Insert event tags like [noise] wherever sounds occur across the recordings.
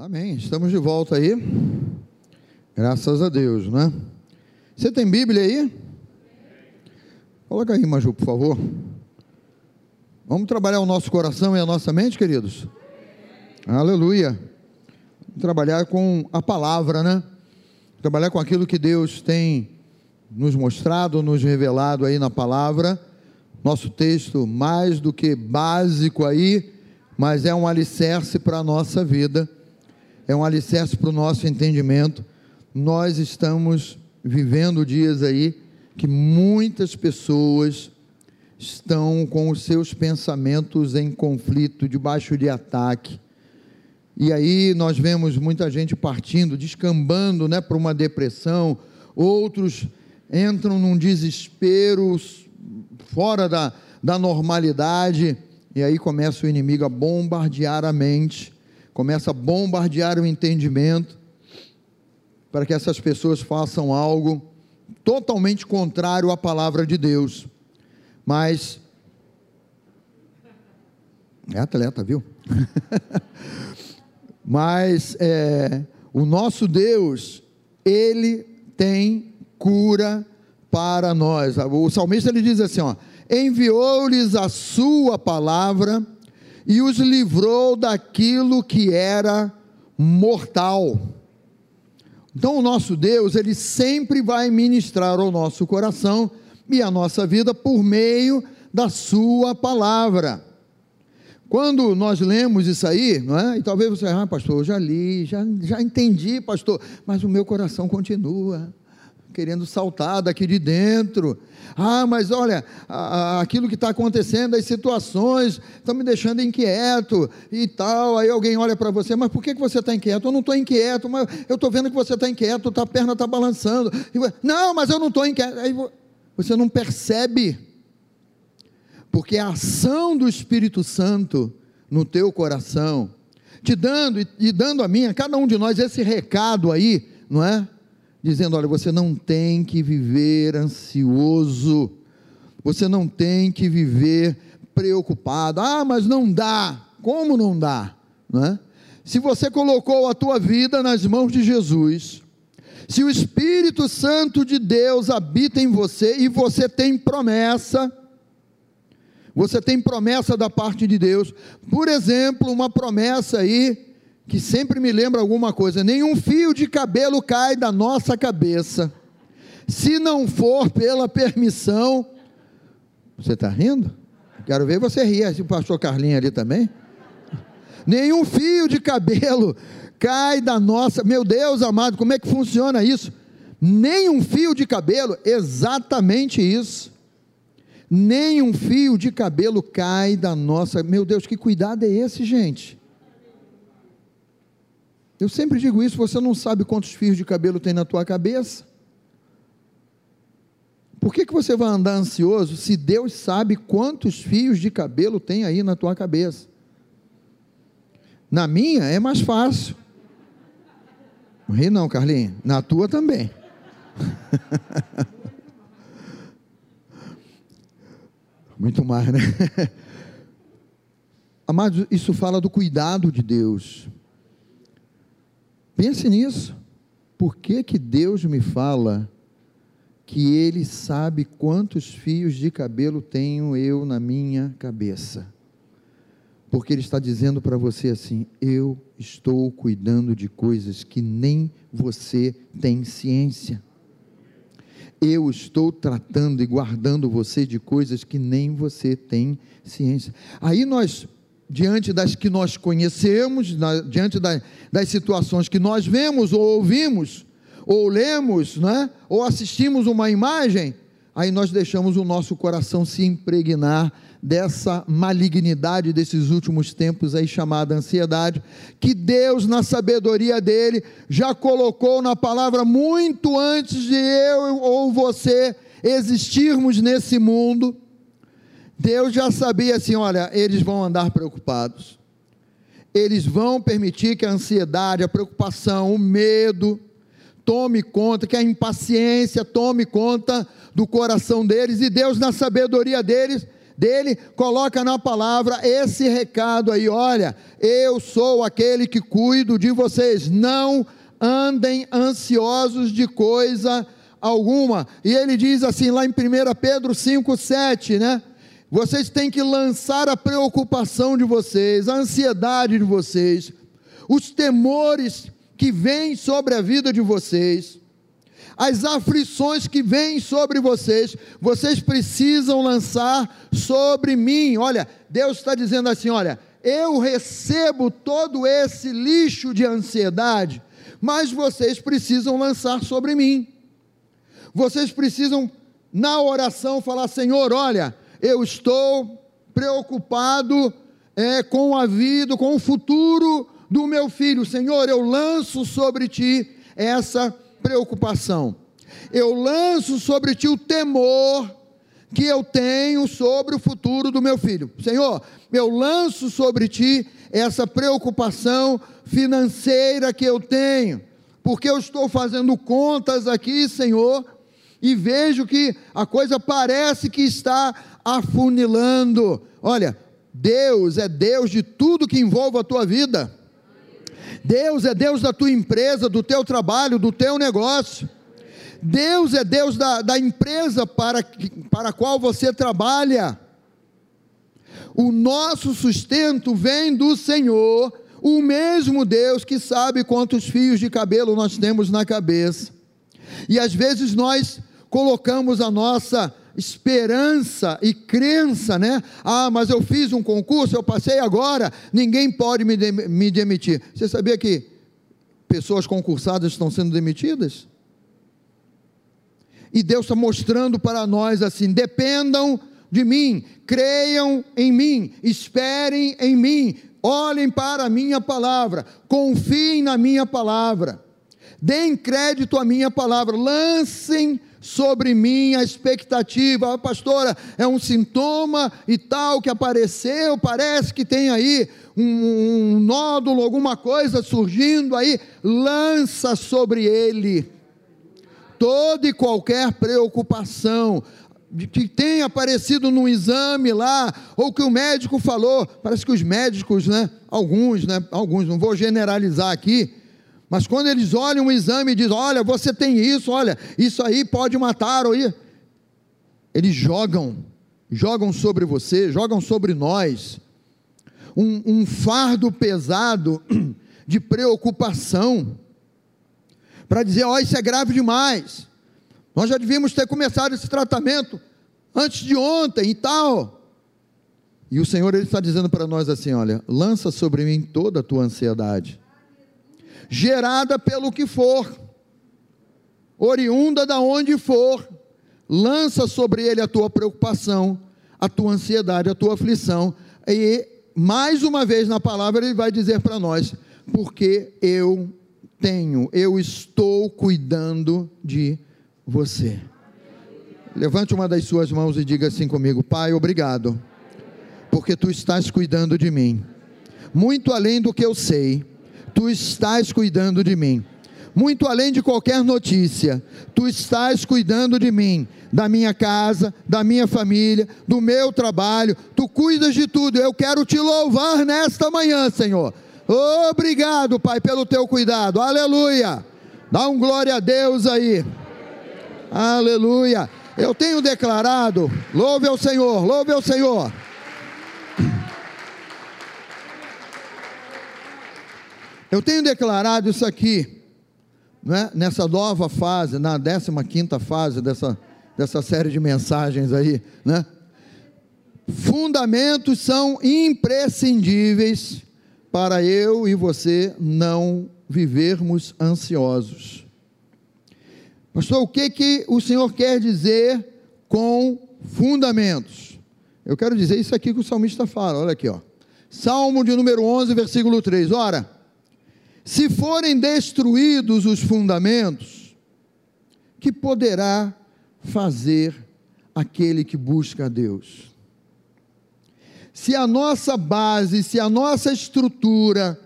Amém. Estamos de volta aí. Graças a Deus, né? Você tem Bíblia aí? Coloca aí, Maju, por favor. Vamos trabalhar o nosso coração e a nossa mente, queridos? Aleluia. Trabalhar com a palavra, né? Trabalhar com aquilo que Deus tem nos mostrado, nos revelado aí na palavra. Nosso texto mais do que básico aí, mas é um alicerce para a nossa vida é um alicerce para o nosso entendimento. Nós estamos vivendo dias aí que muitas pessoas estão com os seus pensamentos em conflito, debaixo de ataque. E aí nós vemos muita gente partindo, descambando né, para uma depressão, outros entram num desespero fora da, da normalidade, e aí começa o inimigo a bombardear a mente começa a bombardear o entendimento para que essas pessoas façam algo totalmente contrário à palavra de Deus. Mas é atleta, viu? [laughs] Mas é, o nosso Deus, ele tem cura para nós. O salmista ele diz assim, ó: enviou-lhes a sua palavra e os livrou daquilo que era mortal. Então, o nosso Deus, ele sempre vai ministrar ao nosso coração e à nossa vida por meio da Sua palavra. Quando nós lemos isso aí, não é? E talvez você, ah, pastor, eu já li, já, já entendi, pastor, mas o meu coração continua querendo saltar daqui de dentro. Ah, mas olha, aquilo que está acontecendo, as situações estão me deixando inquieto e tal. Aí alguém olha para você, mas por que, que você está inquieto? Eu não estou inquieto, mas eu estou vendo que você está inquieto, a perna está balançando. Não, mas eu não estou inquieto. Aí você não percebe, porque a ação do Espírito Santo no teu coração, te dando e dando a mim, a cada um de nós, esse recado aí, não é? Dizendo: olha, você não tem que viver ansioso, você não tem que viver preocupado. Ah, mas não dá. Como não dá? Não é? Se você colocou a tua vida nas mãos de Jesus, se o Espírito Santo de Deus habita em você e você tem promessa, você tem promessa da parte de Deus, por exemplo, uma promessa aí que sempre me lembra alguma coisa: nenhum fio de cabelo cai da nossa cabeça, se não for pela permissão. Você está rindo? Quero ver você rir, o pastor Carlinhos ali também. Nenhum fio de cabelo cai da nossa. Meu Deus amado, como é que funciona isso? Nem um fio de cabelo, exatamente isso. Nem um fio de cabelo cai da nossa. Meu Deus, que cuidado é esse, gente? Eu sempre digo isso, você não sabe quantos fios de cabelo tem na tua cabeça. Por que, que você vai andar ansioso se Deus sabe quantos fios de cabelo tem aí na tua cabeça? Na minha é mais fácil. Não ri não, Carlinhos. Na tua também. [laughs] Muito mais, né? [laughs] Amados, isso fala do cuidado de Deus. Pense nisso. Por que, que Deus me fala que Ele sabe quantos fios de cabelo tenho eu na minha cabeça? Porque Ele está dizendo para você assim: eu estou cuidando de coisas que nem você tem ciência. Eu estou tratando e guardando você de coisas que nem você tem ciência. Aí nós diante das que nós conhecemos, na, diante da, das situações que nós vemos ou ouvimos, ou lemos, né, ou assistimos uma imagem, aí nós deixamos o nosso coração se impregnar dessa malignidade desses últimos tempos aí chamada ansiedade, que Deus na sabedoria dele já colocou na palavra muito antes de eu ou você existirmos nesse mundo Deus já sabia assim: olha, eles vão andar preocupados, eles vão permitir que a ansiedade, a preocupação, o medo tome conta, que a impaciência tome conta do coração deles, e Deus, na sabedoria deles, dele, coloca na palavra esse recado aí: olha, eu sou aquele que cuido de vocês, não andem ansiosos de coisa alguma. E ele diz assim lá em 1 Pedro 5,7, né? Vocês têm que lançar a preocupação de vocês, a ansiedade de vocês, os temores que vêm sobre a vida de vocês, as aflições que vêm sobre vocês, vocês precisam lançar sobre mim. Olha, Deus está dizendo assim: olha, eu recebo todo esse lixo de ansiedade, mas vocês precisam lançar sobre mim. Vocês precisam, na oração, falar: Senhor, olha, eu estou preocupado é, com a vida, com o futuro do meu filho. Senhor, eu lanço sobre ti essa preocupação. Eu lanço sobre ti o temor que eu tenho sobre o futuro do meu filho. Senhor, eu lanço sobre ti essa preocupação financeira que eu tenho, porque eu estou fazendo contas aqui, Senhor, e vejo que a coisa parece que está afunilando. Olha, Deus é Deus de tudo que envolve a tua vida. Deus é Deus da tua empresa, do teu trabalho, do teu negócio. Deus é Deus da, da empresa para, para a qual você trabalha. O nosso sustento vem do Senhor, o mesmo Deus que sabe quantos fios de cabelo nós temos na cabeça. E às vezes nós colocamos a nossa esperança e crença, né? Ah, mas eu fiz um concurso, eu passei agora, ninguém pode me, de me demitir. Você sabia que pessoas concursadas estão sendo demitidas? E Deus está mostrando para nós assim: dependam de mim, creiam em mim, esperem em mim, olhem para a minha palavra, confiem na minha palavra, deem crédito à minha palavra, lancem sobre mim a expectativa, ah, pastora, é um sintoma e tal que apareceu, parece que tem aí um, um nódulo, alguma coisa surgindo aí, lança sobre ele toda e qualquer preocupação, que tenha aparecido num exame lá, ou que o médico falou, parece que os médicos, né, alguns, né, alguns, não vou generalizar aqui, mas quando eles olham um exame e dizem: Olha, você tem isso, olha, isso aí pode matar, ou ir. Eles jogam, jogam sobre você, jogam sobre nós, um, um fardo pesado [clears throat] de preocupação, para dizer: Ó, oh, isso é grave demais, nós já devíamos ter começado esse tratamento antes de ontem e tal. E o Senhor ele está dizendo para nós assim: olha, lança sobre mim toda a tua ansiedade gerada pelo que for, oriunda da onde for, lança sobre ele a tua preocupação, a tua ansiedade, a tua aflição, e mais uma vez na palavra ele vai dizer para nós: porque eu tenho, eu estou cuidando de você. Levante uma das suas mãos e diga assim comigo: Pai, obrigado, porque tu estás cuidando de mim, muito além do que eu sei tu estás cuidando de mim. Muito além de qualquer notícia, tu estás cuidando de mim, da minha casa, da minha família, do meu trabalho, tu cuidas de tudo. Eu quero te louvar nesta manhã, Senhor. Obrigado, Pai, pelo teu cuidado. Aleluia. Dá um glória a Deus aí. Aleluia. Eu tenho declarado, louve ao Senhor, louve ao Senhor. Eu tenho declarado isso aqui, né, nessa nova fase, na 15 fase dessa, dessa série de mensagens aí, né? Fundamentos são imprescindíveis para eu e você não vivermos ansiosos. Pastor, o que, que o Senhor quer dizer com fundamentos? Eu quero dizer isso aqui que o salmista fala, olha aqui, ó. Salmo de número 11, versículo 3. Ora, se forem destruídos os fundamentos, que poderá fazer aquele que busca a Deus? Se a nossa base, se a nossa estrutura,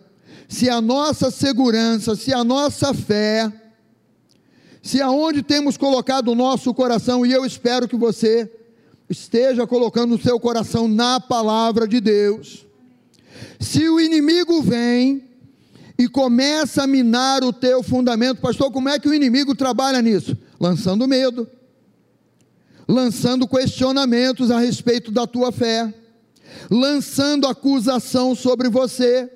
se a nossa segurança, se a nossa fé, se aonde temos colocado o nosso coração, e eu espero que você esteja colocando o seu coração na palavra de Deus. Se o inimigo vem e começa a minar o teu fundamento, pastor, como é que o inimigo trabalha nisso? Lançando medo, lançando questionamentos a respeito da tua fé, lançando acusação sobre você,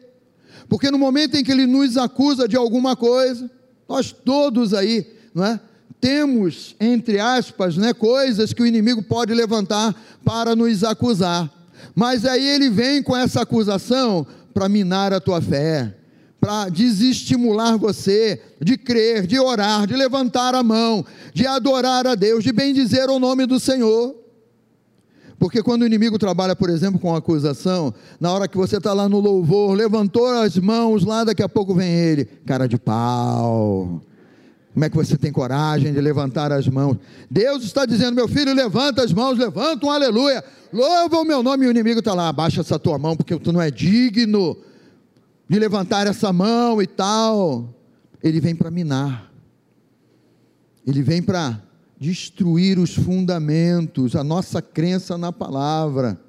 porque no momento em que ele nos acusa de alguma coisa, nós todos aí, não é? Temos, entre aspas, né, coisas que o inimigo pode levantar para nos acusar. Mas aí ele vem com essa acusação para minar a tua fé, para desestimular você de crer, de orar, de levantar a mão, de adorar a Deus, de bendizer o nome do Senhor. Porque quando o inimigo trabalha, por exemplo, com acusação, na hora que você está lá no louvor, levantou as mãos lá, daqui a pouco vem ele, cara de pau. Como é que você tem coragem de levantar as mãos? Deus está dizendo, meu filho, levanta as mãos, levanta um aleluia, louva o meu nome, e o inimigo está lá, abaixa essa tua mão, porque tu não é digno de levantar essa mão e tal. Ele vem para minar, ele vem para destruir os fundamentos, a nossa crença na palavra.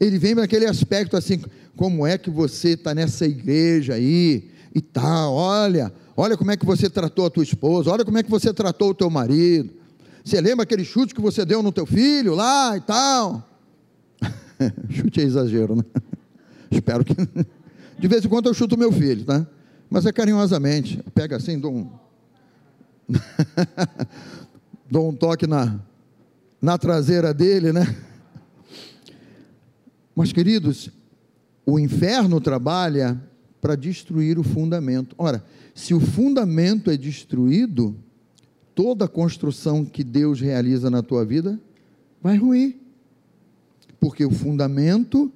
Ele vem para aquele aspecto assim, como é que você está nessa igreja aí e tal, olha, olha como é que você tratou a tua esposa, olha como é que você tratou o teu marido. Você lembra aquele chute que você deu no teu filho lá e tal? [laughs] chute é exagero, né? [laughs] Espero que. De vez em quando eu chuto meu filho, tá? Mas é carinhosamente. Pega assim, dou um. [laughs] dou um toque na, na traseira dele, né? Mas, queridos, o inferno trabalha para destruir o fundamento. Ora, se o fundamento é destruído, toda a construção que Deus realiza na tua vida vai ruir. Porque o fundamento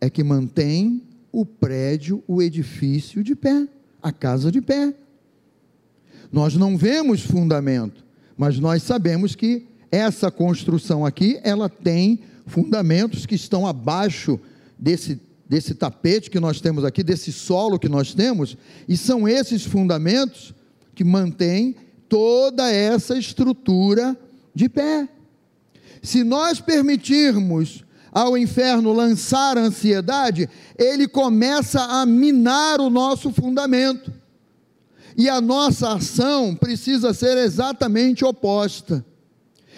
é que mantém o prédio, o edifício de pé, a casa de pé. Nós não vemos fundamento, mas nós sabemos que essa construção aqui, ela tem fundamentos que estão abaixo desse, desse tapete que nós temos aqui, desse solo que nós temos, e são esses fundamentos que mantêm toda essa estrutura de pé. Se nós permitirmos ao inferno lançar a ansiedade, ele começa a minar o nosso fundamento. E a nossa ação precisa ser exatamente oposta.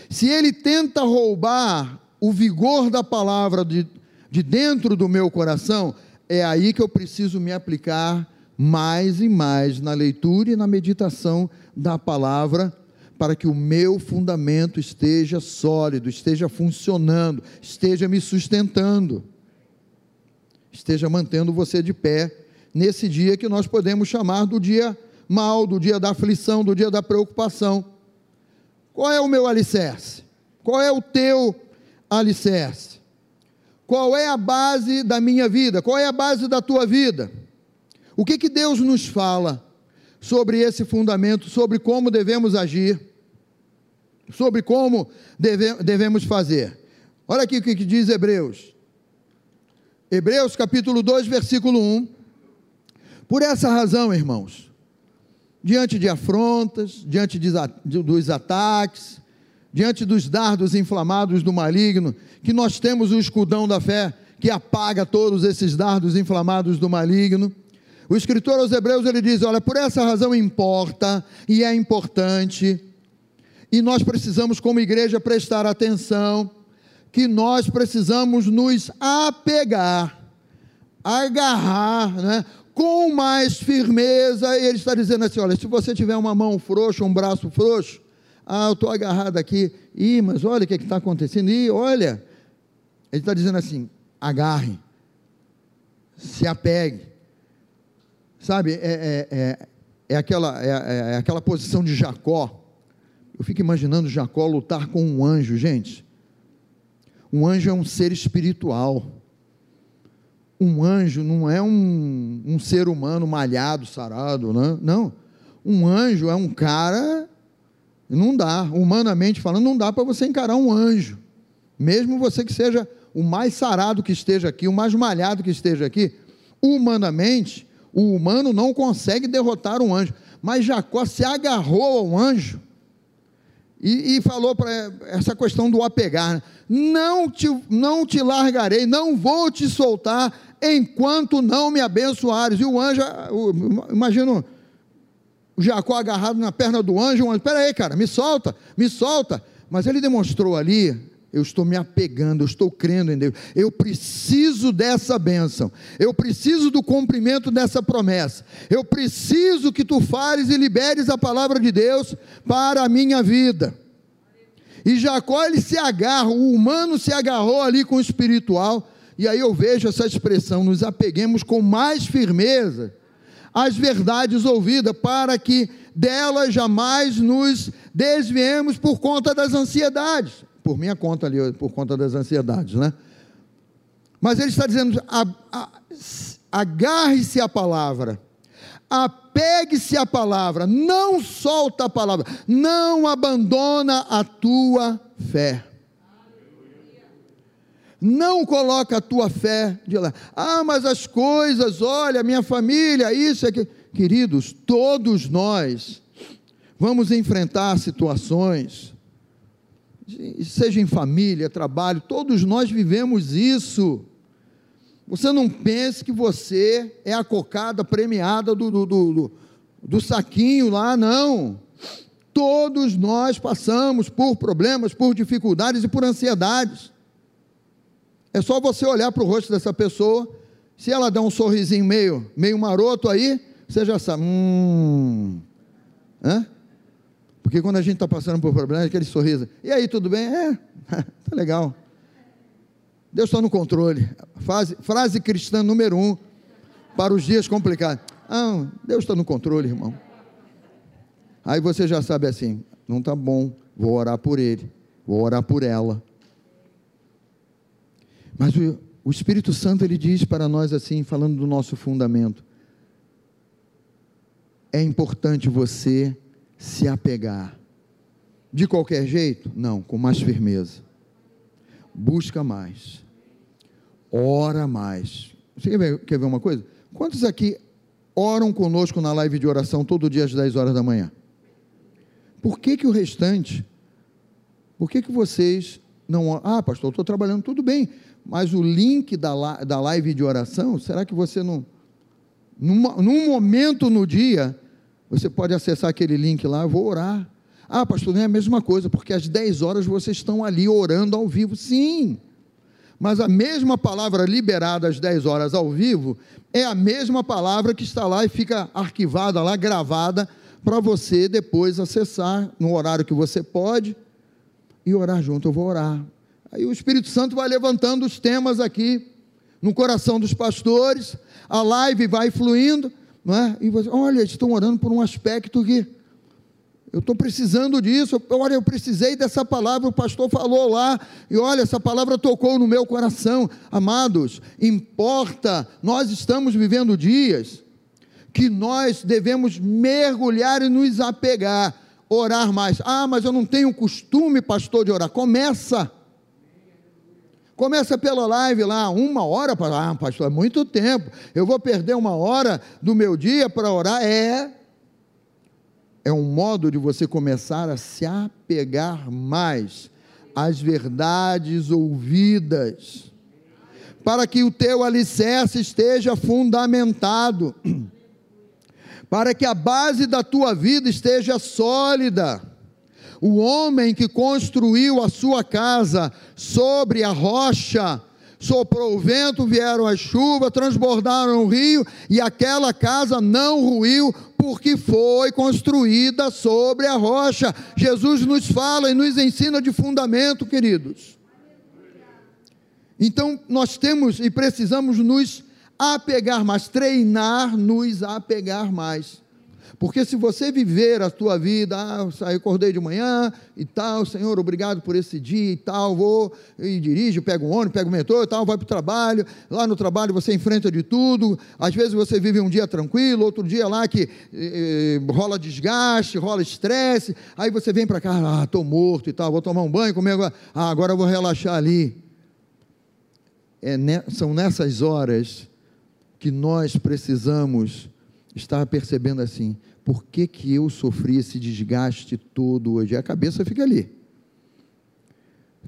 Se ele tenta roubar o vigor da palavra de, de dentro do meu coração, é aí que eu preciso me aplicar mais e mais na leitura e na meditação da palavra, para que o meu fundamento esteja sólido, esteja funcionando, esteja me sustentando, esteja mantendo você de pé nesse dia que nós podemos chamar do dia mal, do dia da aflição, do dia da preocupação. Qual é o meu alicerce? Qual é o teu alicerce? Qual é a base da minha vida? Qual é a base da tua vida? O que, que Deus nos fala sobre esse fundamento, sobre como devemos agir, sobre como deve, devemos fazer? Olha aqui o que, diz Hebreus. Hebreus capítulo 2, versículo 1. Por essa razão, irmãos, diante de afrontas, diante de, dos ataques, diante dos dardos inflamados do maligno, que nós temos o escudão da fé que apaga todos esses dardos inflamados do maligno. O escritor aos Hebreus ele diz: Olha, por essa razão importa e é importante, e nós precisamos, como igreja, prestar atenção, que nós precisamos nos apegar, agarrar, né? com mais firmeza, e ele está dizendo assim: olha, se você tiver uma mão frouxa, um braço frouxo, ah, eu estou agarrado aqui, ih, mas olha o que está acontecendo, ih, olha, ele está dizendo assim: agarre, se apegue, sabe, é, é, é, é aquela, é, é, é aquela posição de Jacó, eu fico imaginando Jacó lutar com um anjo, gente, um anjo é um ser espiritual, um anjo não é um, um ser humano malhado, sarado, né? não. Um anjo é um cara, não dá, humanamente falando, não dá para você encarar um anjo. Mesmo você que seja o mais sarado que esteja aqui, o mais malhado que esteja aqui, humanamente, o humano não consegue derrotar um anjo. Mas Jacó se agarrou ao anjo E, e falou para essa questão do apegar: né? não te, não te largarei, não vou te soltar enquanto não me abençoares. E o anjo, imagino o Jacó agarrado na perna do anjo, o anjo, espera aí, cara, me solta, me solta. Mas ele demonstrou ali eu estou me apegando, eu estou crendo em Deus. Eu preciso dessa bênção. Eu preciso do cumprimento dessa promessa. Eu preciso que tu fales e liberes a palavra de Deus para a minha vida. E Jacó ele se agarra, o humano se agarrou ali com o espiritual. E aí eu vejo essa expressão: nos apeguemos com mais firmeza às verdades ouvidas, para que delas jamais nos desviemos por conta das ansiedades por minha conta ali, por conta das ansiedades, né? Mas ele está dizendo: agarre-se à palavra, apegue-se à palavra, não solta a palavra, não abandona a tua fé. Não coloca a tua fé de lá. Ah, mas as coisas, olha, minha família, isso, aqui. Queridos, todos nós vamos enfrentar situações seja em família, trabalho, todos nós vivemos isso. Você não pense que você é a cocada premiada do, do, do, do saquinho lá, não. Todos nós passamos por problemas, por dificuldades e por ansiedades. É só você olhar para o rosto dessa pessoa, se ela der um sorrisinho meio, meio maroto aí, você já sabe, hum, hã? Porque quando a gente está passando por problemas, aquele sorriso. E aí, tudo bem? É, [laughs] tá legal. Deus está no controle. Frase, frase cristã número um para os dias complicados. Ah, Deus está no controle, irmão. Aí você já sabe assim, não está bom, vou orar por ele, vou orar por ela. Mas o, o Espírito Santo ele diz para nós assim, falando do nosso fundamento, é importante você se apegar. De qualquer jeito? Não, com mais firmeza. Busca mais. Ora mais. Você quer ver, quer ver uma coisa? Quantos aqui oram conosco na live de oração todo dia às 10 horas da manhã? Por que que o restante? Por que que vocês não... Ah, pastor, estou trabalhando, tudo bem. Mas o link da, da live de oração, será que você não... Num momento no dia você pode acessar aquele link lá, eu vou orar. Ah, pastor, não é a mesma coisa, porque às 10 horas vocês estão ali orando ao vivo. Sim, mas a mesma palavra liberada às 10 horas ao vivo é a mesma palavra que está lá e fica arquivada lá, gravada, para você depois acessar no horário que você pode e orar junto. Eu vou orar. Aí o Espírito Santo vai levantando os temas aqui no coração dos pastores, a live vai fluindo, não é? E você, olha, estão orando por um aspecto que eu estou precisando disso. Olha, eu precisei dessa palavra, o pastor falou lá, e olha, essa palavra tocou no meu coração. Amados, importa, nós estamos vivendo dias que nós devemos mergulhar e nos apegar, orar mais. Ah, mas eu não tenho costume, pastor, de orar. Começa. Começa pela live lá, uma hora para. Ah, pastor, é muito tempo. Eu vou perder uma hora do meu dia para orar. É. É um modo de você começar a se apegar mais às verdades ouvidas, para que o teu alicerce esteja fundamentado, [clears throat] para que a base da tua vida esteja sólida o homem que construiu a sua casa sobre a rocha, soprou o vento, vieram as chuvas, transbordaram o rio, e aquela casa não ruiu, porque foi construída sobre a rocha. Jesus nos fala e nos ensina de fundamento, queridos. Então, nós temos e precisamos nos apegar mais, treinar, nos apegar mais. Porque se você viver a tua vida, ah, eu acordei de manhã e tal, Senhor, obrigado por esse dia e tal, vou e dirijo, pego um ônibus, pego o metrô e tal, vai para o trabalho, lá no trabalho você enfrenta de tudo, às vezes você vive um dia tranquilo, outro dia lá que eh, eh rola desgaste, rola estresse, aí você vem para cá, ah, estou morto e tal, vou tomar um banho, comer agora, ah, agora vou relaxar ali. É, são nessas horas que nós precisamos estava percebendo assim: por que, que eu sofri esse desgaste todo hoje? A cabeça fica ali.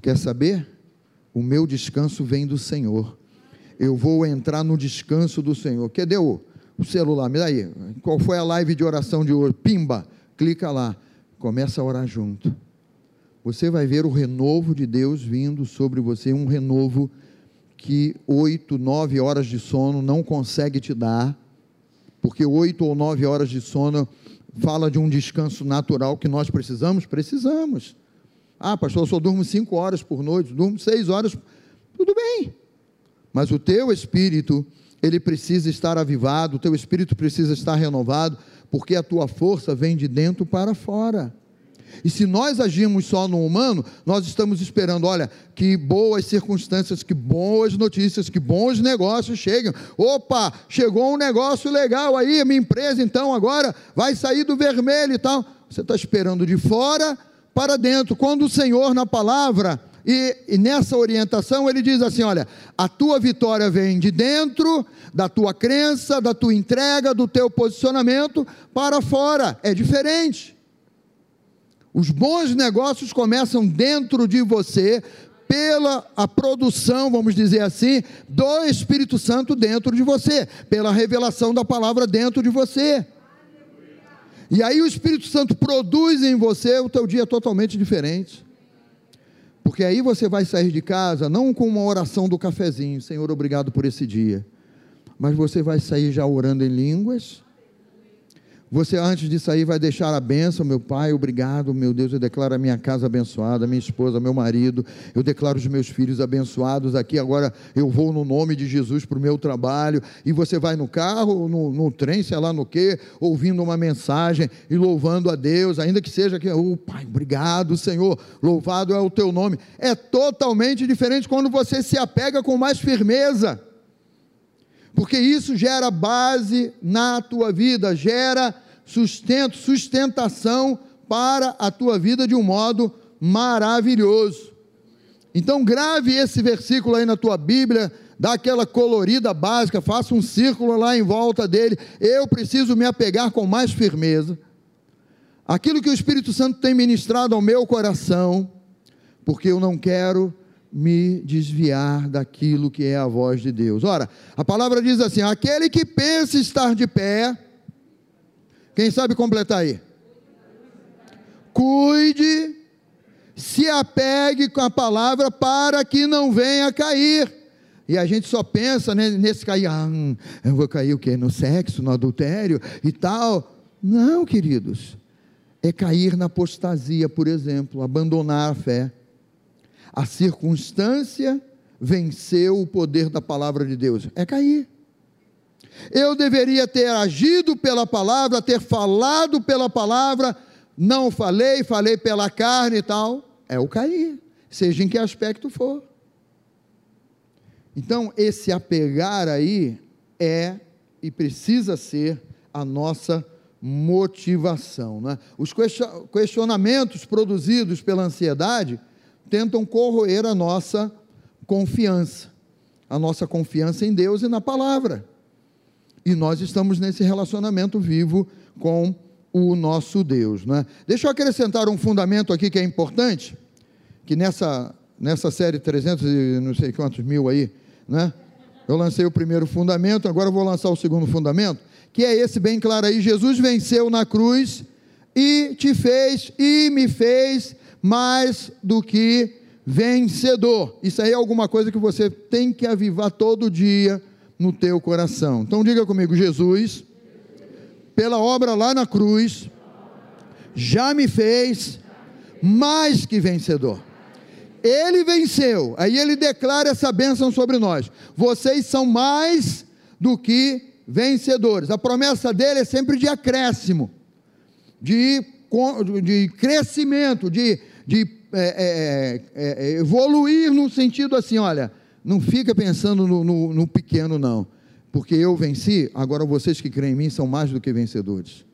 Quer saber? O meu descanso vem do Senhor. Eu vou entrar no descanso do Senhor. Cadê o, o celular? Me dá aí. Qual foi a live de oração de hoje? Pimba! Clica lá. Começa a orar junto. Você vai ver o renovo de Deus vindo sobre você, um renovo que oito, nove horas de sono não consegue te dar, porque oito ou nove horas de sono fala de um descanso natural que nós precisamos? Precisamos. Ah, pastor, eu só durmo cinco horas por noite, durmo seis horas. Tudo bem. Mas o teu espírito, ele precisa estar avivado, o teu espírito precisa estar renovado, porque a tua força vem de dentro para fora. E se nós agimos só no humano, nós estamos esperando, olha, que boas circunstâncias, que boas notícias, que bons negócios cheguem. Opa, chegou um negócio legal aí, minha empresa então agora vai sair do vermelho e tal. Você está esperando de fora para dentro. Quando o Senhor, na palavra, e, e, nessa orientação ele diz assim: olha, a tua vitória vem de dentro, da tua crença, da tua entrega, do teu posicionamento para fora. É diferente. Os bons negócios começam dentro de você, pela a produção, vamos dizer assim, do Espírito Santo dentro de você, pela revelação da palavra dentro de você. E aí o Espírito Santo produz em você o teu dia totalmente diferente. Porque aí você vai sair de casa não com uma oração do cafezinho, Senhor, obrigado por esse dia. Mas você vai sair já orando em línguas, você, antes de sair, vai deixar a bênção, meu Pai, obrigado, meu Deus. Eu declaro a minha casa abençoada, minha esposa, meu marido. Eu declaro os meus filhos abençoados aqui. Agora eu vou no nome de Jesus para o meu trabalho. E você vai no carro, no, no trem, sei lá no quê, ouvindo uma mensagem e louvando a Deus, ainda que seja aqui, oh, Pai, obrigado, Senhor, louvado é o teu nome. É totalmente diferente quando você se apega com mais firmeza porque isso gera base na tua vida, gera sustento, sustentação para a tua vida de um modo maravilhoso. Então, grave esse versículo aí na tua Bíblia, dá aquela colorida básica, faça um círculo lá em volta dele. Eu preciso me apegar com mais firmeza. Aquilo que o Espírito Santo tem ministrado ao meu coração, porque eu não quero me desviar daquilo que é a voz de Deus. Ora, a palavra diz assim: aquele que pensa estar de pé, quem sabe completar aí? Cuide, se apegue com a palavra para que não venha cair. E a gente só pensa nesse cair, ah, hum, eu vou cair o quê? No sexo, no adultério e tal. Não, queridos. É cair na apostasia, por exemplo, abandonar a fé a circunstância venceu o poder da palavra de Deus. É cair. Eu deveria ter agido pela palavra, ter falado pela palavra, não falei, falei pela carne e tal. É o cair, seja em que aspecto for. Então, esse apegar aí é e precisa ser a nossa motivação. Né? Os questionamentos produzidos pela ansiedade tentam corroer a nossa confiança, a nossa confiança em Deus e na palavra. E nós estamos nesse relacionamento vivo com o nosso Deus. Né? Deixa eu acrescentar um fundamento aqui que é importante, que nessa, nessa série 300 e não sei quantos mil aí, né? eu lancei o primeiro fundamento, agora eu vou lançar o segundo fundamento, que é esse bem claro aí, Jesus venceu na cruz e te fez e me fez mais do que vencedor. Isso aí é alguma coisa que você tem que avivar todo dia no teu coração. Então diga comigo, Jesus, pela obra lá na cruz, já me fez mais que vencedor. Ele venceu. Aí ele declara essa bênção sobre nós. Vocês são mais do que vencedores. A promessa dele é sempre de acréscimo, de, de crescimento, de de é é, é, é, evoluir no sentido assim: olha, não fica pensando no, no, no pequeno, não, porque eu venci, agora vocês que creem em mim são mais do que vencedores.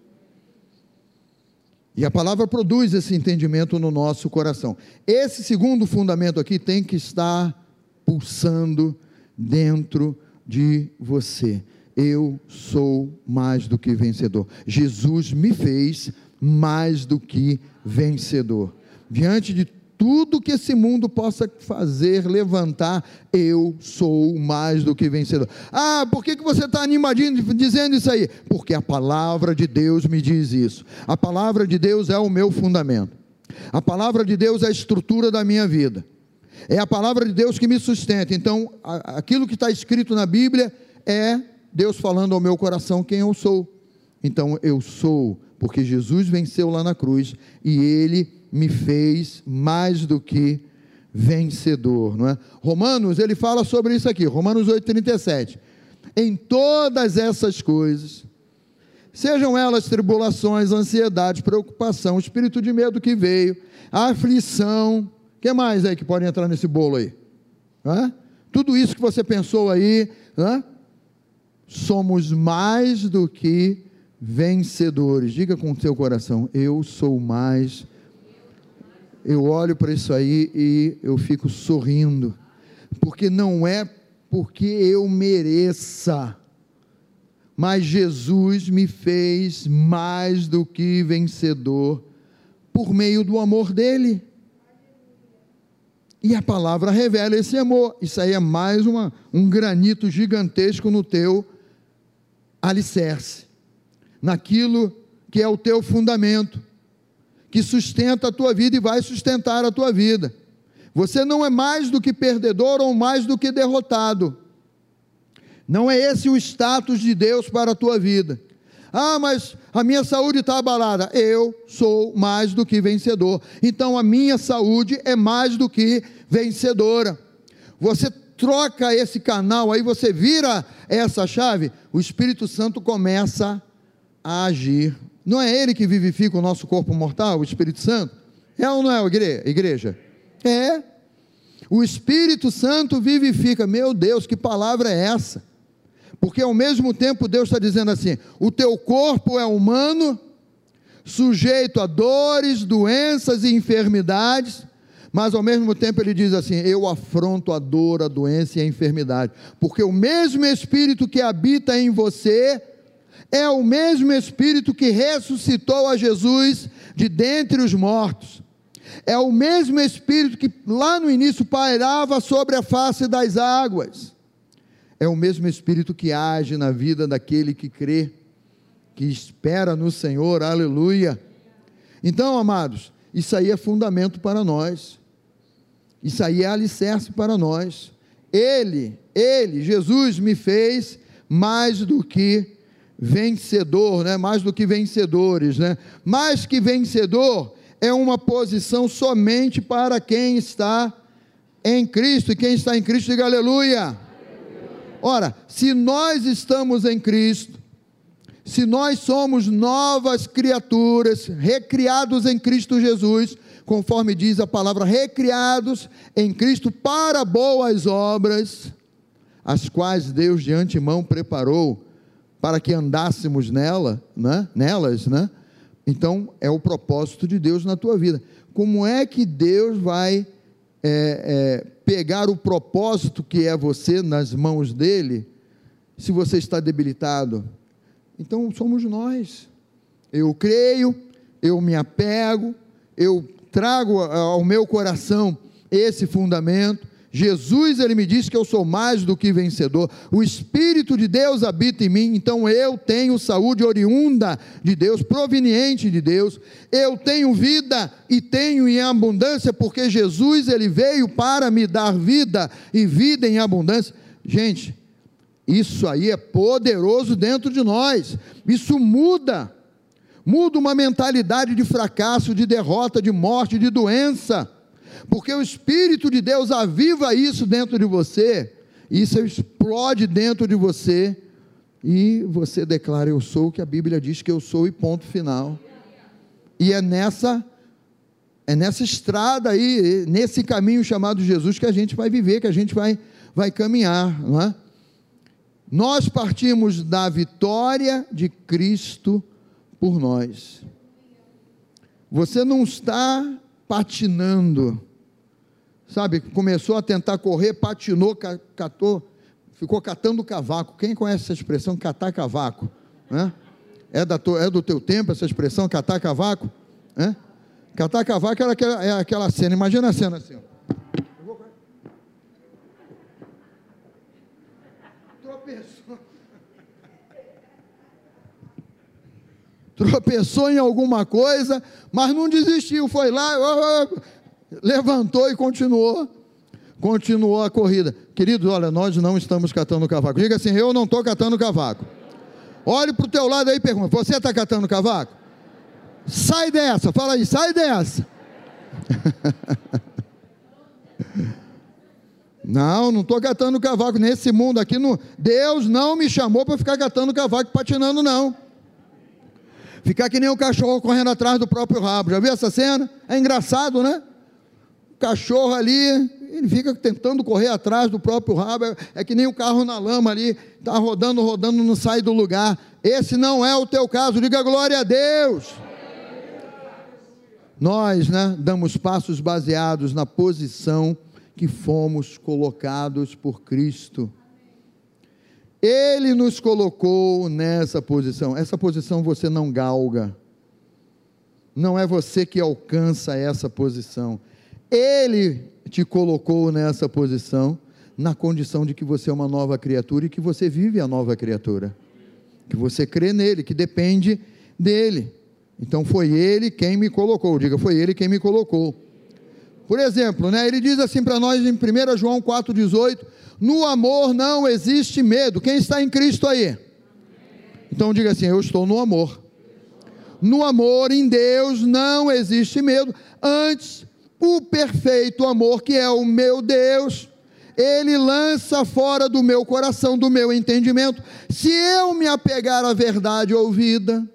E a palavra produz esse entendimento no nosso coração. Esse segundo fundamento aqui tem que estar pulsando dentro de você. eu sou mais do que vencedor. Jesus me fez mais do que vencedor. Diante de tudo que esse mundo possa fazer, levantar, eu sou mais do que vencedor. Ah, por que, que você está animadinho dizendo isso aí? Porque a palavra de Deus me diz isso. A palavra de Deus é o meu fundamento. A palavra de Deus é a estrutura da minha vida. É a palavra de Deus que me sustenta. Então, aquilo que está escrito na Bíblia é Deus falando ao meu coração quem eu sou. Então, eu sou, porque Jesus venceu lá na cruz e ele me fez mais do que vencedor, não é? Romanos, ele fala sobre isso aqui, Romanos 8:37. Em todas essas coisas, sejam elas tribulações, ansiedade, preocupação, espírito de medo que veio, aflição, que mais aí que pode entrar nesse bolo aí? Tudo isso que você pensou aí, hã? somos mais do que vencedores. Diga com o seu coração: Eu sou mais eu olho para isso aí e eu fico sorrindo, porque não é porque eu mereça, mas Jesus me fez mais do que vencedor por meio do amor dele. E a palavra revela esse amor. Isso aí é mais uma, um granito gigantesco no teu alicerce, naquilo que é o teu fundamento que sustenta a tua vida e vai sustentar a tua vida. Você não é mais do que perdedor ou mais do que derrotado. Não é esse o status de Deus para a tua vida. Ah, mas a minha saúde está abalada. Eu sou mais do que vencedor. Então a minha saúde é mais do que vencedora. Você troca esse canal, aí você vira essa chave, o Espírito Santo começa a agir não é Ele que vivifica o nosso corpo mortal, o Espírito Santo? É ou não é, igreja? É. O Espírito Santo vivifica. Meu Deus, que palavra é essa? Porque ao mesmo tempo Deus está dizendo assim: o teu corpo é humano, sujeito a dores, doenças e enfermidades, mas ao mesmo tempo ele diz assim: eu afronto a dor, a doença e a enfermidade, porque o mesmo Espírito que habita em você é o mesmo Espírito que ressuscitou a Jesus de dentre os mortos. É o mesmo Espírito que lá no início pairava sobre a face das águas. É o mesmo Espírito que age na vida daquele que crê, que espera no Senhor, aleluia. Então, amados, isso aí é fundamento para nós, isso aí é alicerce para nós. Ele, Ele, Jesus me fez mais do que vencedor, né? mais do que vencedores, né? mais que vencedor é uma posição somente para quem está em Cristo, e quem está em Cristo, diga aleluia. Ora, se nós estamos em Cristo, se nós somos novas criaturas, recriados em Cristo Jesus, conforme diz a palavra, recriados em Cristo para boas obras, as quais Deus de antemão preparou para que andássemos nela, né? nelas, né? Então é o propósito de Deus na tua vida. Como é que Deus vai é, é, pegar o propósito que é você nas mãos dele, se você está debilitado? Então somos nós. Eu creio, eu me apego, eu trago ao meu coração esse fundamento, Jesus, ele me disse que eu sou mais do que vencedor. O Espírito de Deus habita em mim, então eu tenho saúde oriunda de Deus, proveniente de Deus. Eu tenho vida e tenho em abundância, porque Jesus, ele veio para me dar vida e vida em abundância. Gente, isso aí é poderoso dentro de nós. Isso muda. Muda uma mentalidade de fracasso, de derrota, de morte, de doença porque o Espírito de Deus aviva isso dentro de você, isso explode dentro de você, e você declara: Eu sou o que a Bíblia diz que eu sou, e ponto final. E é nessa, é nessa estrada aí, nesse caminho chamado Jesus, que a gente vai viver, que a gente vai, vai caminhar, não é? Nós partimos da vitória de Cristo por nós. Você não está patinando, sabe? Começou a tentar correr, patinou, catou, ficou catando cavaco. Quem conhece essa expressão, catar cavaco? Né? É, da é do teu tempo essa expressão, catar cavaco? Né? Catar cavaco era aquela, é aquela cena, imagina a cena assim. Tropeçou. Tropeçou em alguma coisa, mas não desistiu, foi lá, levantou e continuou continuou a corrida. Queridos, olha, nós não estamos catando cavaco. Diga assim: eu não estou catando cavaco. Olhe para o teu lado aí e pergunta: você está catando cavaco? Sai dessa, fala aí, sai dessa. [laughs] Não, não estou catando cavaco nesse mundo aqui. No, Deus não me chamou para ficar catando cavaco patinando, não. Ficar que nem o cachorro correndo atrás do próprio rabo. Já viu essa cena? É engraçado, né? Cachorro ali, ele fica tentando correr atrás do próprio rabo, é, é que nem o carro na lama ali, está rodando, rodando, não sai do lugar. Esse não é o teu caso, diga glória a Deus. Nós, né, damos passos baseados na posição que fomos colocados por Cristo. Ele nos colocou nessa posição. Essa posição você não galga. Não é você que alcança essa posição. Ele te colocou nessa posição, na condição de que você é uma nova criatura e que você vive a nova criatura, que você crê nele, que depende dele. Então foi ele quem me colocou, diga, foi ele quem me colocou. Por exemplo, né, ele diz assim para nós em 1 João 4,18: No amor não existe medo. Quem está em Cristo aí? Então diga assim: Eu estou no amor. No amor em Deus não existe medo. Antes, o perfeito amor, que é o meu Deus, ele lança fora do meu coração, do meu entendimento. Se eu me apegar à verdade ouvida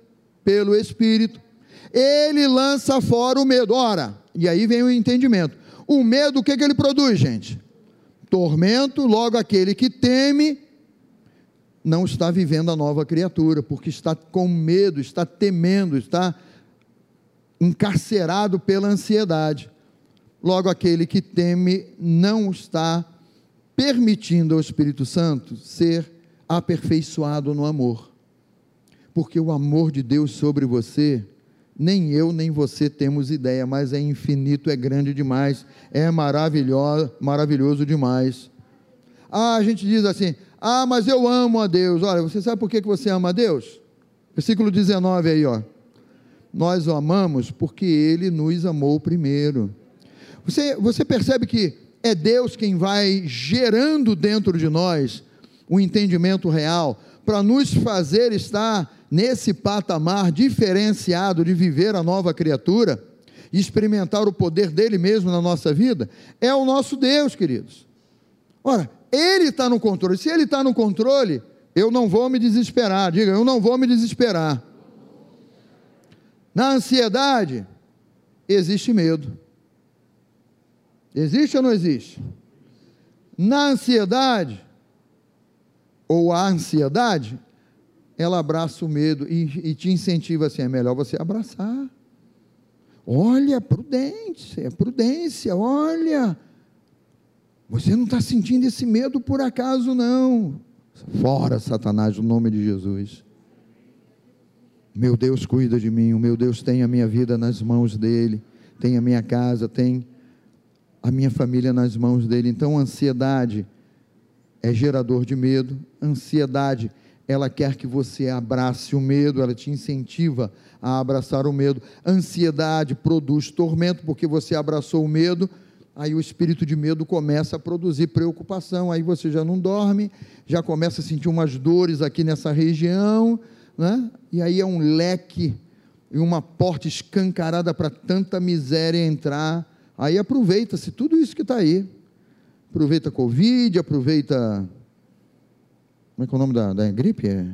pelo Espírito, ele lança fora o medo. Ora, e aí vem o entendimento. O medo, o que, que ele produz, gente? Tormento, logo aquele que teme não está vivendo a nova criatura, porque está com medo, está temendo, está encarcerado pela ansiedade. Logo, aquele que teme não está permitindo ao Espírito Santo ser aperfeiçoado no amor. Porque o amor de Deus sobre você, nem eu nem você temos ideia, mas é infinito, é grande demais, é maravilhoso, maravilhoso demais. Ah, a gente diz assim: ah, mas eu amo a Deus. Olha, você sabe por que você ama a Deus? Versículo 19 aí, ó. Nós o amamos porque ele nos amou primeiro. Você, você percebe que é Deus quem vai gerando dentro de nós o entendimento real para nos fazer estar nesse patamar diferenciado de viver a nova criatura e experimentar o poder dele mesmo na nossa vida? É o nosso Deus, queridos. Ora, ele está no controle. Se ele está no controle, eu não vou me desesperar. Diga, eu não vou me desesperar. Na ansiedade, existe medo. Existe ou não existe? Na ansiedade, ou a ansiedade, ela abraça o medo e, e te incentiva assim: é melhor você abraçar. Olha, prudência, prudência, olha. Você não está sentindo esse medo por acaso, não. Fora, Satanás, no nome de Jesus. Meu Deus cuida de mim, o meu Deus tem a minha vida nas mãos dele, tem a minha casa, tem a minha família nas mãos dele. Então, ansiedade é gerador de medo. Ansiedade, ela quer que você abrace o medo, ela te incentiva a abraçar o medo. Ansiedade produz tormento, porque você abraçou o medo, aí o espírito de medo começa a produzir preocupação, aí você já não dorme, já começa a sentir umas dores aqui nessa região, né? e aí é um leque e uma porta escancarada para tanta miséria entrar Aí aproveita-se tudo isso que está aí. Aproveita a Covid, aproveita. Como é que é o nome da, da gripe? É.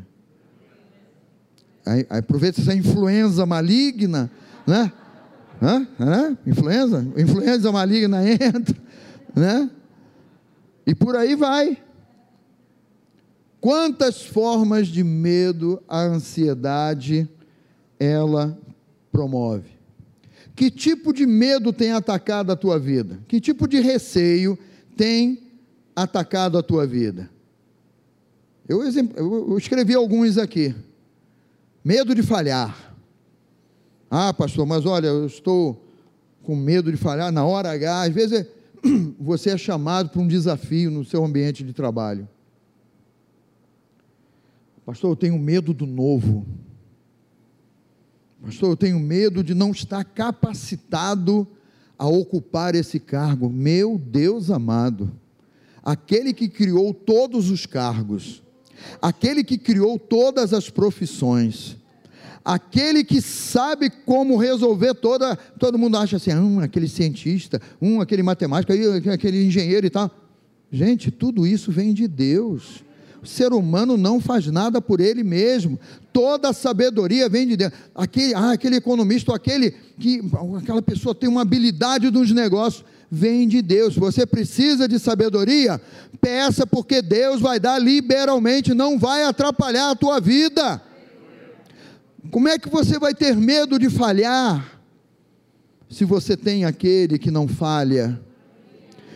Aí, aproveita essa influenza maligna, né? Hã? Hã? Influenza? Influenza maligna entra, né? E por aí vai. Quantas formas de medo a ansiedade ela promove? Que tipo de medo tem atacado a tua vida? Que tipo de receio tem atacado a tua vida? Eu, eu escrevi alguns aqui. Medo de falhar. Ah, pastor, mas olha, eu estou com medo de falhar na hora H. Às vezes [clears throat] você é chamado para um desafio no seu ambiente de trabalho. Pastor, eu tenho medo do novo. Pastor, eu tenho medo de não estar capacitado a ocupar esse cargo. Meu Deus amado, aquele que criou todos os cargos, aquele que criou todas as profissões, aquele que sabe como resolver toda. Todo mundo acha assim, um, aquele cientista, um, aquele matemático, aquele engenheiro e tal. Gente, tudo isso vem de Deus. O ser humano não faz nada por ele mesmo. Toda a sabedoria vem de Deus. Aquele, ah, aquele economista, aquele que aquela pessoa tem uma habilidade nos negócios, vem de Deus. Você precisa de sabedoria? Peça porque Deus vai dar liberalmente, não vai atrapalhar a tua vida. Como é que você vai ter medo de falhar? Se você tem aquele que não falha,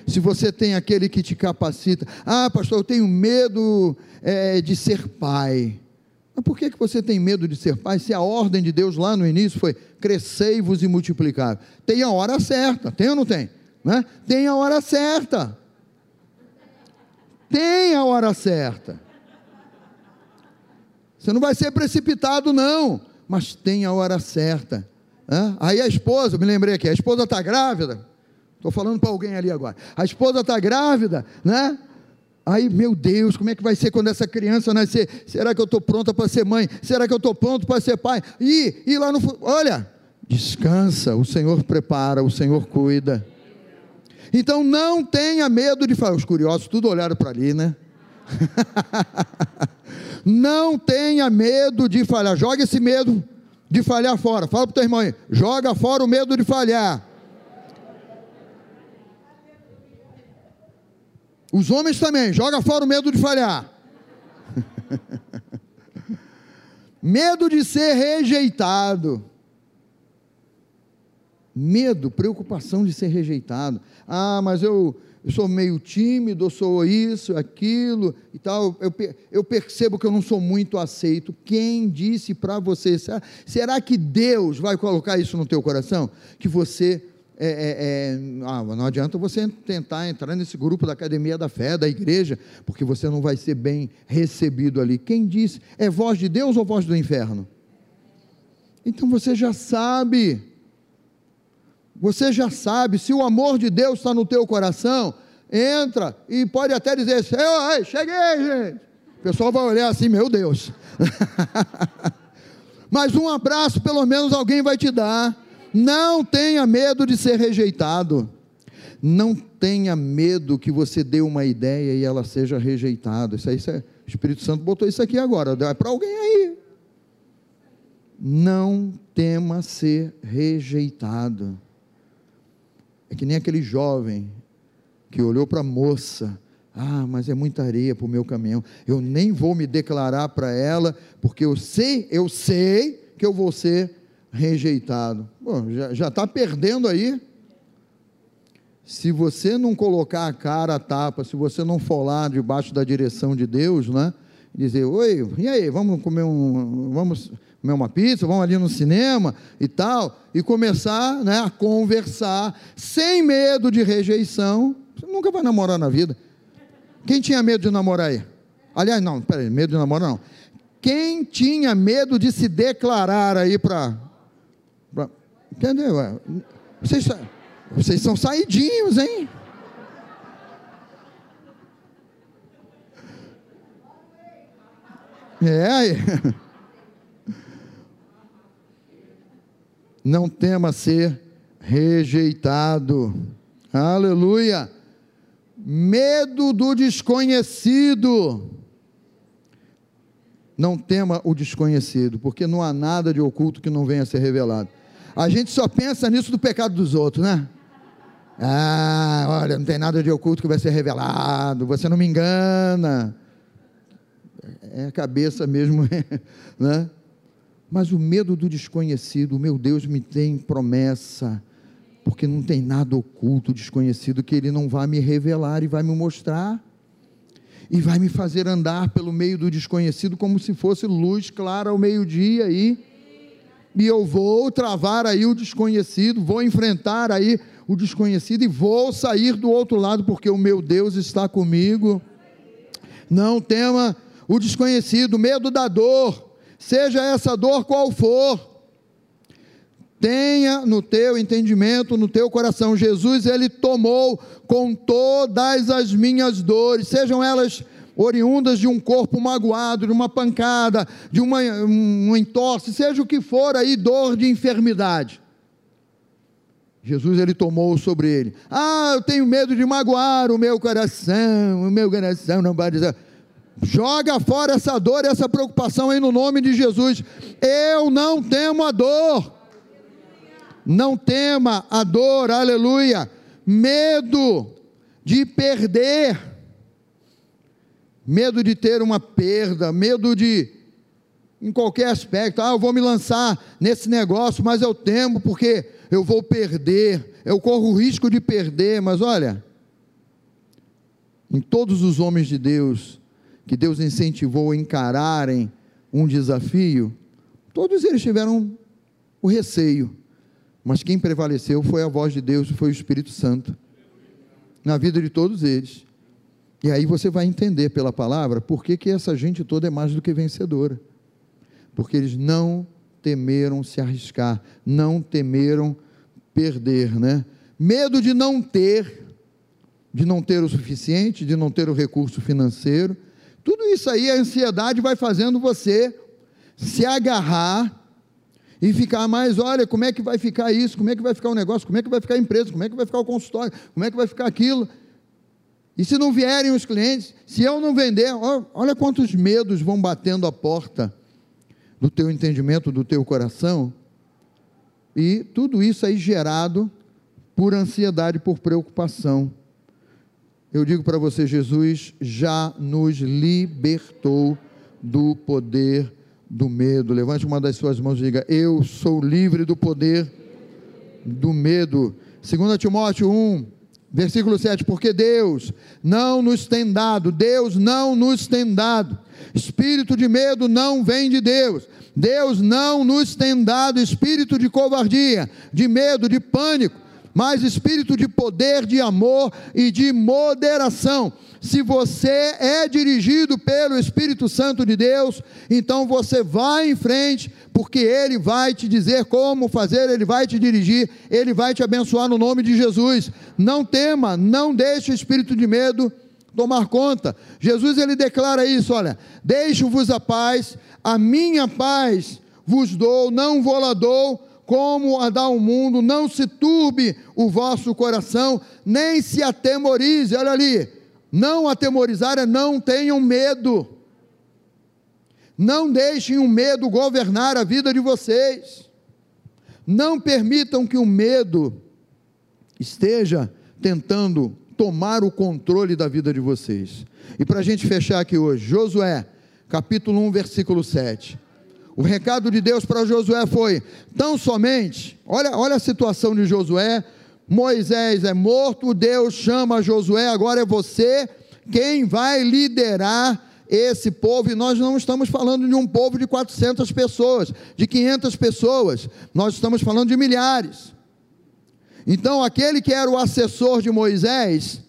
se você tem aquele que te capacita. Ah, pastor, eu tenho medo é, de ser pai. Mas por que, que você tem medo de ser pai? Se a ordem de Deus lá no início foi crescei-vos e multiplicai. Tem a hora certa, tem ou não tem? Né? Tem a hora certa. Tem a hora certa. Você não vai ser precipitado, não, mas tem a hora certa. Aí a esposa, me lembrei aqui, a esposa está grávida. Estou falando para alguém ali agora. A esposa está grávida, né? Aí, meu Deus, como é que vai ser quando essa criança nascer? Será que eu estou pronta para ser mãe? Será que eu estou pronto para ser pai? E, e lá no olha, descansa, o Senhor prepara, o Senhor cuida. Então não tenha medo de falar. Os curiosos tudo olharam para ali, né? [laughs] não tenha medo de falhar. Joga esse medo de falhar fora. Fala para o teu irmão aí. Joga fora o medo de falhar. Os homens também, joga fora o medo de falhar. [laughs] medo de ser rejeitado. Medo, preocupação de ser rejeitado. Ah, mas eu, eu sou meio tímido, eu sou isso, aquilo e tal. Eu, eu percebo que eu não sou muito aceito. Quem disse para você? Será, será que Deus vai colocar isso no teu coração? Que você é, é, é, ah, não adianta você tentar entrar nesse grupo da academia da fé, da igreja, porque você não vai ser bem recebido ali. Quem disse? É voz de Deus ou voz do inferno? Então você já sabe. Você já sabe, se o amor de Deus está no teu coração, entra e pode até dizer assim, ei, cheguei, gente. O pessoal vai olhar assim, meu Deus. [laughs] Mas um abraço, pelo menos alguém vai te dar. Não tenha medo de ser rejeitado. Não tenha medo que você dê uma ideia e ela seja rejeitada. Isso aí, isso é, o Espírito Santo botou isso aqui agora. É para alguém aí. Não tema ser rejeitado. É que nem aquele jovem que olhou para a moça. Ah, mas é muita areia para o meu caminhão. Eu nem vou me declarar para ela, porque eu sei, eu sei que eu vou ser rejeitado. Bom, já está perdendo aí. Se você não colocar a cara a tapa, se você não for lá debaixo da direção de Deus, né? Dizer, oi, e aí, vamos comer um, vamos comer uma pizza, vamos ali no cinema e tal, e começar né, a conversar sem medo de rejeição, você nunca vai namorar na vida. Quem tinha medo de namorar aí? Aliás, não, peraí, medo de namorar não. Quem tinha medo de se declarar aí para Entendeu? É, vocês, vocês são saidinhos, hein? É. Não tema ser rejeitado. Aleluia. Medo do desconhecido. Não tema o desconhecido, porque não há nada de oculto que não venha a ser revelado. A gente só pensa nisso do pecado dos outros, né? Ah, olha, não tem nada de oculto que vai ser revelado, você não me engana. É a cabeça mesmo, [laughs] né? Mas o medo do desconhecido, meu Deus me tem promessa, porque não tem nada oculto, desconhecido, que Ele não vai me revelar e vai me mostrar. e vai me fazer andar pelo meio do desconhecido como se fosse luz clara ao meio-dia aí. E eu vou travar aí o desconhecido, vou enfrentar aí o desconhecido e vou sair do outro lado porque o meu Deus está comigo. Não tema o desconhecido, medo da dor, seja essa dor qual for. Tenha no teu entendimento, no teu coração, Jesus ele tomou com todas as minhas dores, sejam elas oriundas de um corpo magoado, de uma pancada, de uma, um entorse, seja o que for aí, dor de enfermidade. Jesus ele tomou sobre ele. Ah, eu tenho medo de magoar o meu coração, o meu coração não vai dizer. Joga fora essa dor, essa preocupação aí no nome de Jesus. Eu não temo a dor. Não tema a dor, aleluia. Medo de perder, medo de ter uma perda, medo de, em qualquer aspecto, ah, eu vou me lançar nesse negócio, mas eu temo porque eu vou perder, eu corro o risco de perder, mas olha, em todos os homens de Deus, que Deus incentivou a encararem um desafio, todos eles tiveram o receio mas quem prevaleceu foi a voz de Deus, foi o Espírito Santo, na vida de todos eles. E aí você vai entender pela palavra por que, que essa gente toda é mais do que vencedora. Porque eles não temeram se arriscar, não temeram perder, né? Medo de não ter, de não ter o suficiente, de não ter o recurso financeiro. Tudo isso aí, a ansiedade vai fazendo você se agarrar e ficar mais, olha, como é que vai ficar isso, como é que vai ficar o negócio, como é que vai ficar a empresa, como é que vai ficar o consultório, como é que vai ficar aquilo. E se não vierem os clientes, se eu não vender, olha quantos medos vão batendo a porta do teu entendimento, do teu coração. E tudo isso aí gerado por ansiedade, por preocupação. Eu digo para você, Jesus já nos libertou do poder do medo. Levante uma das suas mãos e diga: Eu sou livre do poder do medo. 2 Timóteo 1, versículo 7: Porque Deus não nos tem dado, Deus não nos tem dado. Espírito de medo não vem de Deus. Deus não nos tem dado espírito de covardia, de medo, de pânico, mas espírito de poder, de amor e de moderação se você é dirigido pelo Espírito Santo de Deus, então você vai em frente, porque Ele vai te dizer como fazer, Ele vai te dirigir, Ele vai te abençoar no nome de Jesus. Não tema, não deixe o espírito de medo tomar conta. Jesus ele declara isso, olha: "Deixo-vos a paz, a minha paz vos dou, não vou lá dou, como a dá o mundo, não se turbe o vosso coração, nem se atemorize". Olha ali, não atemorizar é não tenham medo. Não deixem o medo governar a vida de vocês. Não permitam que o medo esteja tentando tomar o controle da vida de vocês. E para a gente fechar aqui hoje, Josué, capítulo 1, versículo 7. O recado de Deus para Josué foi: tão somente, olha, olha a situação de Josué, Moisés é morto, Deus chama Josué, agora é você quem vai liderar esse povo, e nós não estamos falando de um povo de 400 pessoas, de 500 pessoas, nós estamos falando de milhares. Então, aquele que era o assessor de Moisés,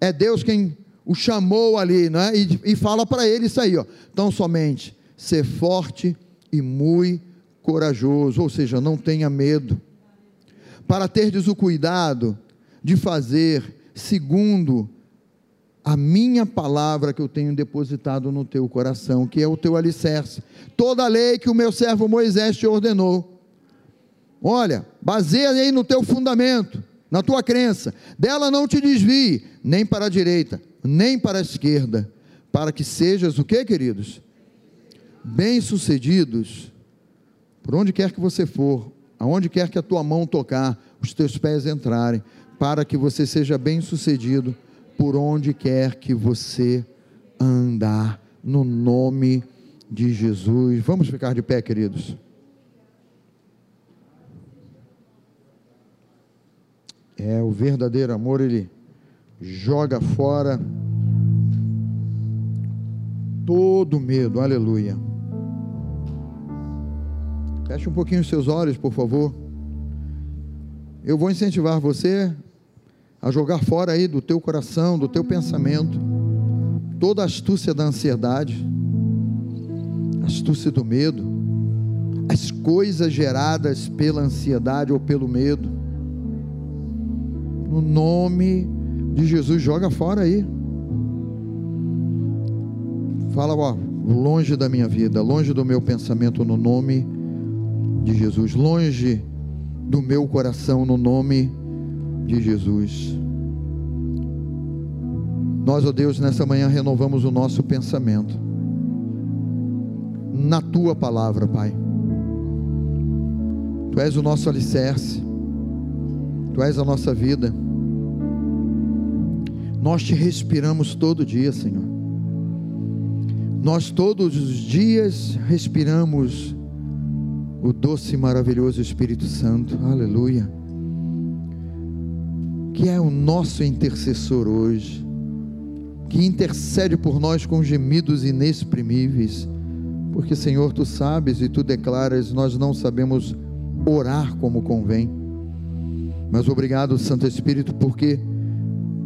é Deus quem o chamou ali, né? e, e fala para ele isso aí, ó. Então, somente ser forte e muito corajoso, ou seja, não tenha medo para terdes o cuidado de fazer segundo a minha palavra que eu tenho depositado no teu coração, que é o teu alicerce. Toda a lei que o meu servo Moisés te ordenou. Olha, baseia aí no teu fundamento, na tua crença. Dela não te desvie, nem para a direita, nem para a esquerda, para que sejas o que, queridos? Bem-sucedidos, por onde quer que você for, aonde quer que a tua mão tocar, os teus pés entrarem, para que você seja bem-sucedido por onde quer que você andar, no nome de Jesus. Vamos ficar de pé, queridos. É, o verdadeiro amor, ele joga fora todo medo, aleluia. Feche um pouquinho os seus olhos, por favor. Eu vou incentivar você a jogar fora aí do teu coração, do teu pensamento, toda a astúcia da ansiedade, astúcia do medo, as coisas geradas pela ansiedade ou pelo medo. No nome de Jesus, joga fora aí. Fala, ó, longe da minha vida, longe do meu pensamento, no nome de Jesus, longe do meu coração, no nome de Jesus. Nós, ó Deus, nessa manhã renovamos o nosso pensamento na tua palavra, Pai. Tu és o nosso alicerce, tu és a nossa vida. Nós te respiramos todo dia, Senhor. Nós todos os dias respiramos o doce e maravilhoso Espírito Santo, aleluia, que é o nosso intercessor hoje, que intercede por nós com gemidos inexprimíveis, porque Senhor, tu sabes e tu declaras, nós não sabemos orar como convém, mas obrigado, Santo Espírito, porque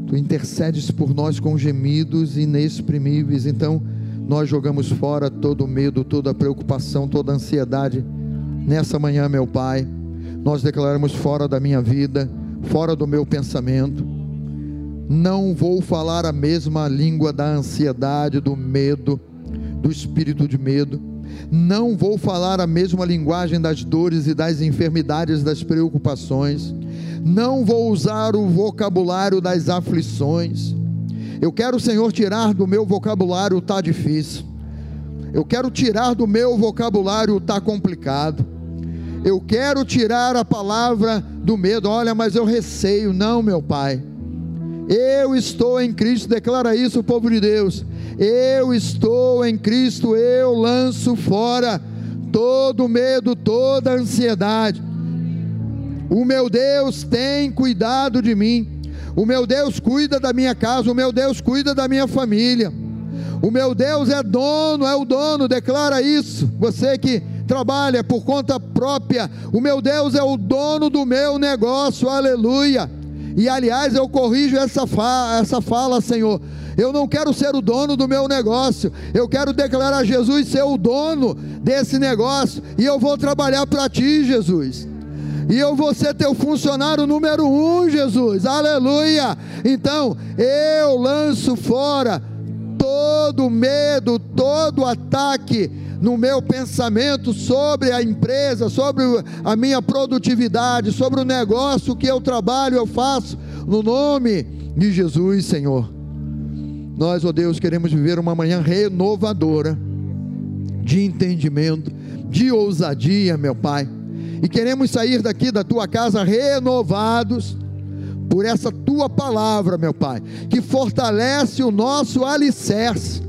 tu intercedes por nós com gemidos inexprimíveis, então, nós jogamos fora todo o medo, toda a preocupação, toda a ansiedade. Nessa manhã, meu Pai, nós declaramos fora da minha vida, fora do meu pensamento. Não vou falar a mesma língua da ansiedade, do medo, do espírito de medo. Não vou falar a mesma linguagem das dores e das enfermidades, das preocupações. Não vou usar o vocabulário das aflições eu quero, Senhor, tirar do meu vocabulário o tá difícil. Eu quero tirar do meu vocabulário o tá complicado. Eu quero tirar a palavra do medo. Olha, mas eu receio. Não, meu Pai. Eu estou em Cristo, declara isso o povo de Deus. Eu estou em Cristo, eu lanço fora todo medo, toda ansiedade. O meu Deus tem cuidado de mim. O meu Deus cuida da minha casa, o meu Deus cuida da minha família. O meu Deus é dono, é o dono, declara isso. Você que trabalha por conta própria, o meu Deus é o dono do meu negócio, aleluia. E aliás, eu corrijo essa fala, essa fala, Senhor. Eu não quero ser o dono do meu negócio, eu quero declarar Jesus ser o dono desse negócio, e eu vou trabalhar para ti, Jesus e eu vou ser teu funcionário número um, Jesus, aleluia. Então, eu lanço fora todo medo, todo ataque no meu pensamento sobre a empresa, sobre a minha produtividade, sobre o negócio que eu trabalho, eu faço, no nome de Jesus, Senhor. Nós, ó oh Deus, queremos viver uma manhã renovadora, de entendimento, de ousadia, meu Pai e queremos sair daqui da tua casa renovados por essa tua palavra, meu Pai, que fortalece o nosso alicerce.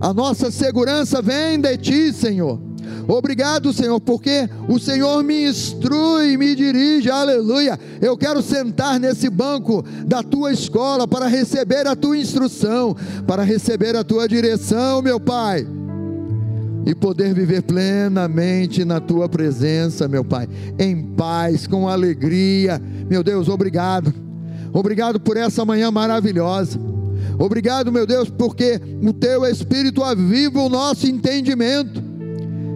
A nossa segurança vem de ti, Senhor. Obrigado, Senhor, porque o Senhor me instrui, me dirige, aleluia. Eu quero sentar nesse banco da tua escola para receber a tua instrução, para receber a tua direção, meu Pai e poder viver plenamente na tua presença, meu Pai, em paz, com alegria. Meu Deus, obrigado. Obrigado por essa manhã maravilhosa. Obrigado, meu Deus, porque o teu Espírito aviva o nosso entendimento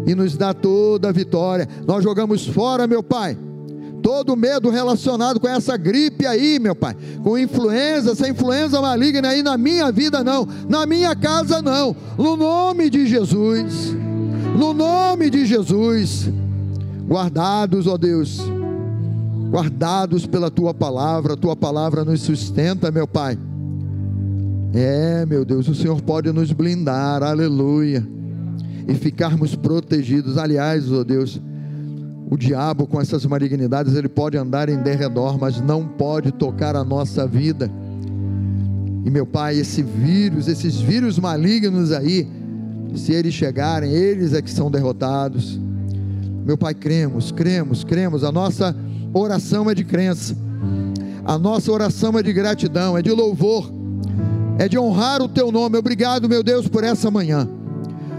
e nos dá toda a vitória. Nós jogamos fora, meu Pai, todo medo relacionado com essa gripe aí, meu Pai, com influenza, essa influenza maligna aí na minha vida não, na minha casa não, no nome de Jesus, no nome de Jesus, guardados, ó Deus, guardados pela tua palavra, tua palavra nos sustenta, meu Pai. É, meu Deus, o Senhor pode nos blindar, aleluia, e ficarmos protegidos. Aliás, ó Deus, o diabo com essas malignidades, ele pode andar em derredor, mas não pode tocar a nossa vida. E meu Pai, esse vírus, esses vírus malignos aí, se eles chegarem, eles é que são derrotados. Meu Pai, cremos, cremos, cremos. A nossa oração é de crença. A nossa oração é de gratidão, é de louvor, é de honrar o teu nome. Obrigado, meu Deus, por essa manhã.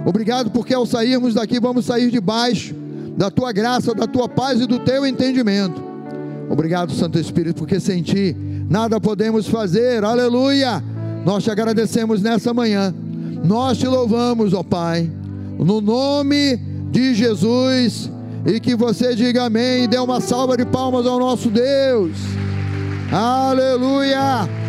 Obrigado porque ao sairmos daqui vamos sair debaixo da tua graça, da tua paz e do teu entendimento. Obrigado, Santo Espírito, porque sem ti nada podemos fazer. Aleluia! Nós te agradecemos nessa manhã. Nós te louvamos, ó Pai, no nome de Jesus. E que você diga amém e dê uma salva de palmas ao nosso Deus. Aleluia!